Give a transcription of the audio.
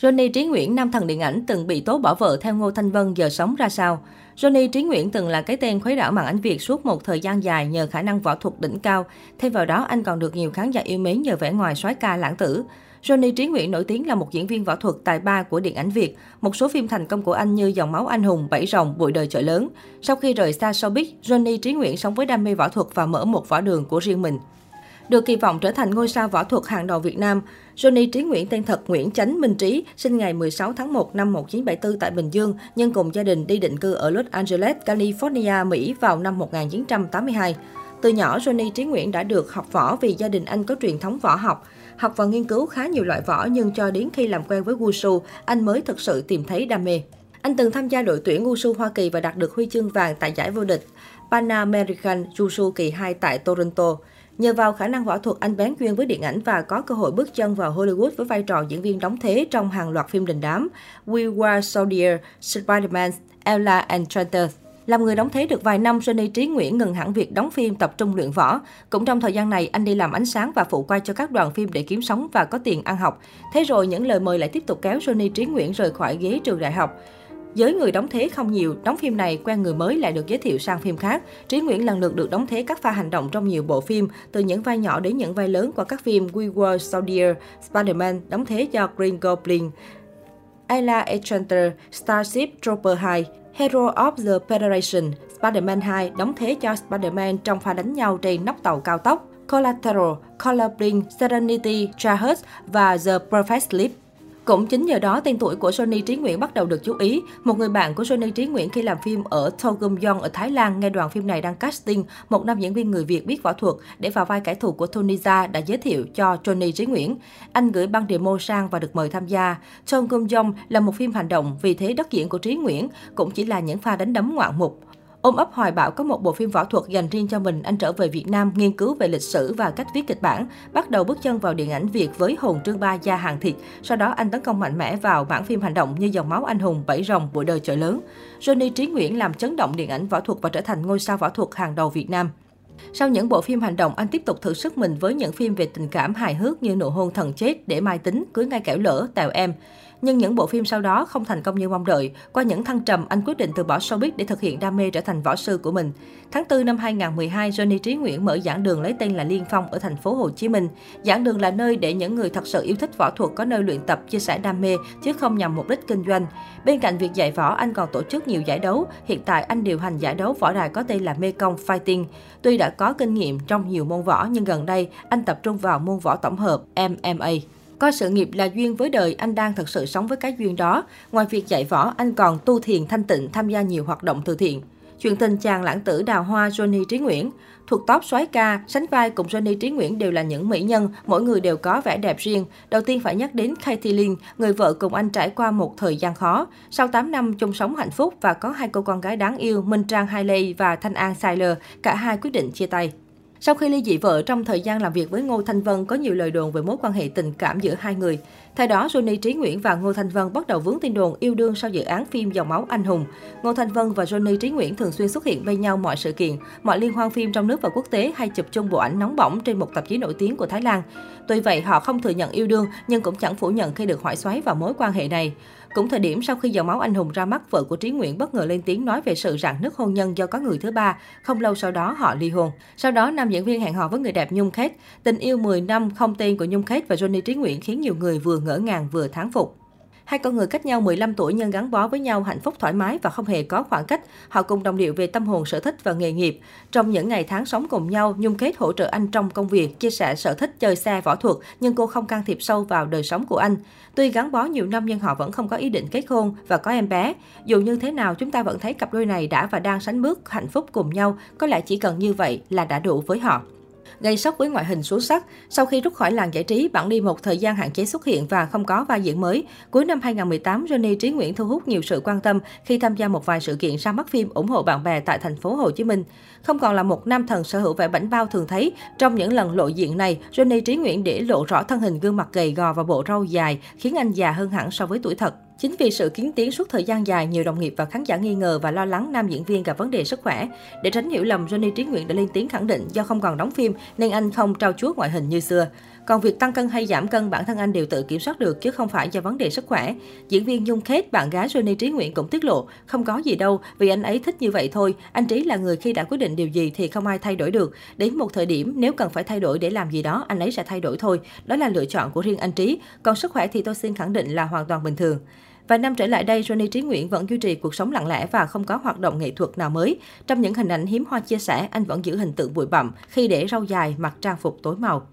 Johnny Trí Nguyễn, nam thần điện ảnh, từng bị tố bỏ vợ theo Ngô Thanh Vân giờ sống ra sao? Johnny Trí Nguyễn từng là cái tên khuấy đảo màn ảnh Việt suốt một thời gian dài nhờ khả năng võ thuật đỉnh cao. Thêm vào đó, anh còn được nhiều khán giả yêu mến nhờ vẻ ngoài soái ca lãng tử. Johnny Trí Nguyễn nổi tiếng là một diễn viên võ thuật tài ba của điện ảnh Việt. Một số phim thành công của anh như Dòng máu anh hùng, Bảy rồng, Bụi đời chợ lớn. Sau khi rời xa showbiz, Johnny Trí Nguyễn sống với đam mê võ thuật và mở một võ đường của riêng mình. Được kỳ vọng trở thành ngôi sao võ thuật hàng đầu Việt Nam, Johnny Trí Nguyễn tên thật Nguyễn Chánh Minh Trí, sinh ngày 16 tháng 1 năm 1974 tại Bình Dương, nhưng cùng gia đình đi định cư ở Los Angeles, California, Mỹ vào năm 1982. Từ nhỏ, Johnny Trí Nguyễn đã được học võ vì gia đình anh có truyền thống võ học. Học và nghiên cứu khá nhiều loại võ nhưng cho đến khi làm quen với Wushu, anh mới thực sự tìm thấy đam mê. Anh từng tham gia đội tuyển Wushu Hoa Kỳ và đạt được huy chương vàng tại giải vô địch Pan American Wushu kỳ 2 tại Toronto. Nhờ vào khả năng võ thuật, anh bén duyên với điện ảnh và có cơ hội bước chân vào Hollywood với vai trò diễn viên đóng thế trong hàng loạt phim đình đám We Were Soldier, Spider-Man, Ella and Traitor. Làm người đóng thế được vài năm, Johnny Trí Nguyễn ngừng hẳn việc đóng phim tập trung luyện võ. Cũng trong thời gian này, anh đi làm ánh sáng và phụ quay cho các đoàn phim để kiếm sống và có tiền ăn học. Thế rồi, những lời mời lại tiếp tục kéo Johnny Trí Nguyễn rời khỏi ghế trường đại học. Giới người đóng thế không nhiều, đóng phim này quen người mới lại được giới thiệu sang phim khác. Trí Nguyễn lần lượt được đóng thế các pha hành động trong nhiều bộ phim, từ những vai nhỏ đến những vai lớn qua các phim We Were Soldier, Spider-Man, đóng thế cho Green Goblin, Ayla Enchanter, Starship Trooper 2, Hero of the Federation, Spider-Man 2 đóng thế cho Spider-Man trong pha đánh nhau trên nóc tàu cao tốc, Collateral, Colorblind, Serenity, Jahus và The Perfect Sleep. Cũng chính nhờ đó, tên tuổi của Sony Trí Nguyễn bắt đầu được chú ý. Một người bạn của Sony Trí Nguyễn khi làm phim ở Togum Yong ở Thái Lan nghe đoàn phim này đang casting một nam diễn viên người Việt biết võ thuật để vào vai kẻ thù của Tony Jaa đã giới thiệu cho Johnny Trí Nguyễn. Anh gửi băng demo sang và được mời tham gia. Togum Yong là một phim hành động, vì thế đất diễn của Trí Nguyễn cũng chỉ là những pha đánh đấm ngoạn mục. Ôm ấp hoài bão có một bộ phim võ thuật dành riêng cho mình, anh trở về Việt Nam nghiên cứu về lịch sử và cách viết kịch bản, bắt đầu bước chân vào điện ảnh Việt với hồn trương ba gia hàng thịt. Sau đó anh tấn công mạnh mẽ vào bản phim hành động như Dòng máu anh hùng, Bảy rồng, Bụi đời chợ lớn. Johnny Trí Nguyễn làm chấn động điện ảnh võ thuật và trở thành ngôi sao võ thuật hàng đầu Việt Nam. Sau những bộ phim hành động, anh tiếp tục thử sức mình với những phim về tình cảm hài hước như Nụ hôn thần chết, Để mai tính, Cưới ngay kẻo lỡ, Tèo em. Nhưng những bộ phim sau đó không thành công như mong đợi. Qua những thăng trầm, anh quyết định từ bỏ showbiz để thực hiện đam mê trở thành võ sư của mình. Tháng 4 năm 2012, Johnny Trí Nguyễn mở giảng đường lấy tên là Liên Phong ở thành phố Hồ Chí Minh. Giảng đường là nơi để những người thật sự yêu thích võ thuật có nơi luyện tập, chia sẻ đam mê chứ không nhằm mục đích kinh doanh. Bên cạnh việc dạy võ, anh còn tổ chức nhiều giải đấu. Hiện tại anh điều hành giải đấu võ đài có tên là Mekong Fighting. Tuy đã có kinh nghiệm trong nhiều môn võ nhưng gần đây anh tập trung vào môn võ tổng hợp MMA. Coi sự nghiệp là duyên với đời, anh đang thật sự sống với cái duyên đó. Ngoài việc dạy võ, anh còn tu thiền thanh tịnh, tham gia nhiều hoạt động từ thiện. Chuyện tình chàng lãng tử đào hoa Johnny Trí Nguyễn. Thuộc top soái ca, sánh vai cùng Johnny Trí Nguyễn đều là những mỹ nhân, mỗi người đều có vẻ đẹp riêng. Đầu tiên phải nhắc đến Katie Lin, người vợ cùng anh trải qua một thời gian khó. Sau 8 năm chung sống hạnh phúc và có hai cô con gái đáng yêu Minh Trang Hailey và Thanh An Siler, cả hai quyết định chia tay. Sau khi ly dị vợ trong thời gian làm việc với Ngô Thanh Vân có nhiều lời đồn về mối quan hệ tình cảm giữa hai người. Thay đó, Johnny Trí Nguyễn và Ngô Thanh Vân bắt đầu vướng tin đồn yêu đương sau dự án phim Dòng máu anh hùng. Ngô Thanh Vân và Johnny Trí Nguyễn thường xuyên xuất hiện bên nhau mọi sự kiện, mọi liên hoan phim trong nước và quốc tế hay chụp chung bộ ảnh nóng bỏng trên một tạp chí nổi tiếng của Thái Lan. Tuy vậy, họ không thừa nhận yêu đương nhưng cũng chẳng phủ nhận khi được hỏi xoáy vào mối quan hệ này. Cũng thời điểm sau khi dòng máu anh hùng ra mắt, vợ của Trí Nguyễn bất ngờ lên tiếng nói về sự rạn nứt hôn nhân do có người thứ ba. Không lâu sau đó họ ly hôn. Sau đó nam diễn viên hẹn hò với người đẹp Nhung Khét. Tình yêu 10 năm không tên của Nhung Khét và Johnny Trí Nguyễn khiến nhiều người vừa ngỡ ngàng vừa thán phục. Hai con người cách nhau 15 tuổi nhưng gắn bó với nhau hạnh phúc thoải mái và không hề có khoảng cách. Họ cùng đồng điệu về tâm hồn, sở thích và nghề nghiệp. Trong những ngày tháng sống cùng nhau, Nhung Kết hỗ trợ anh trong công việc, chia sẻ sở thích chơi xe võ thuật, nhưng cô không can thiệp sâu vào đời sống của anh. Tuy gắn bó nhiều năm nhưng họ vẫn không có ý định kết hôn và có em bé. Dù như thế nào, chúng ta vẫn thấy cặp đôi này đã và đang sánh bước hạnh phúc cùng nhau. Có lẽ chỉ cần như vậy là đã đủ với họ gây sốc với ngoại hình xuống sắc. Sau khi rút khỏi làng giải trí, bản đi một thời gian hạn chế xuất hiện và không có vai diễn mới. Cuối năm 2018, Johnny Trí Nguyễn thu hút nhiều sự quan tâm khi tham gia một vài sự kiện ra mắt phim ủng hộ bạn bè tại thành phố Hồ Chí Minh. Không còn là một nam thần sở hữu vẻ bảnh bao thường thấy, trong những lần lộ diện này, Johnny Trí Nguyễn để lộ rõ thân hình gương mặt gầy gò và bộ râu dài, khiến anh già hơn hẳn so với tuổi thật. Chính vì sự kiến tiến suốt thời gian dài, nhiều đồng nghiệp và khán giả nghi ngờ và lo lắng nam diễn viên gặp vấn đề sức khỏe. Để tránh hiểu lầm, Johnny Trí Nguyễn đã lên tiếng khẳng định do không còn đóng phim nên anh không trao chuốt ngoại hình như xưa. Còn việc tăng cân hay giảm cân bản thân anh đều tự kiểm soát được chứ không phải do vấn đề sức khỏe. Diễn viên Nhung Kate, bạn gái Johnny Trí Nguyễn cũng tiết lộ, không có gì đâu, vì anh ấy thích như vậy thôi. Anh Trí là người khi đã quyết định điều gì thì không ai thay đổi được. Đến một thời điểm, nếu cần phải thay đổi để làm gì đó, anh ấy sẽ thay đổi thôi. Đó là lựa chọn của riêng anh Trí. Còn sức khỏe thì tôi xin khẳng định là hoàn toàn bình thường. Vài năm trở lại đây, Johnny Trí Nguyễn vẫn duy trì cuộc sống lặng lẽ và không có hoạt động nghệ thuật nào mới. Trong những hình ảnh hiếm hoa chia sẻ, anh vẫn giữ hình tượng bụi bặm khi để râu dài, mặc trang phục tối màu.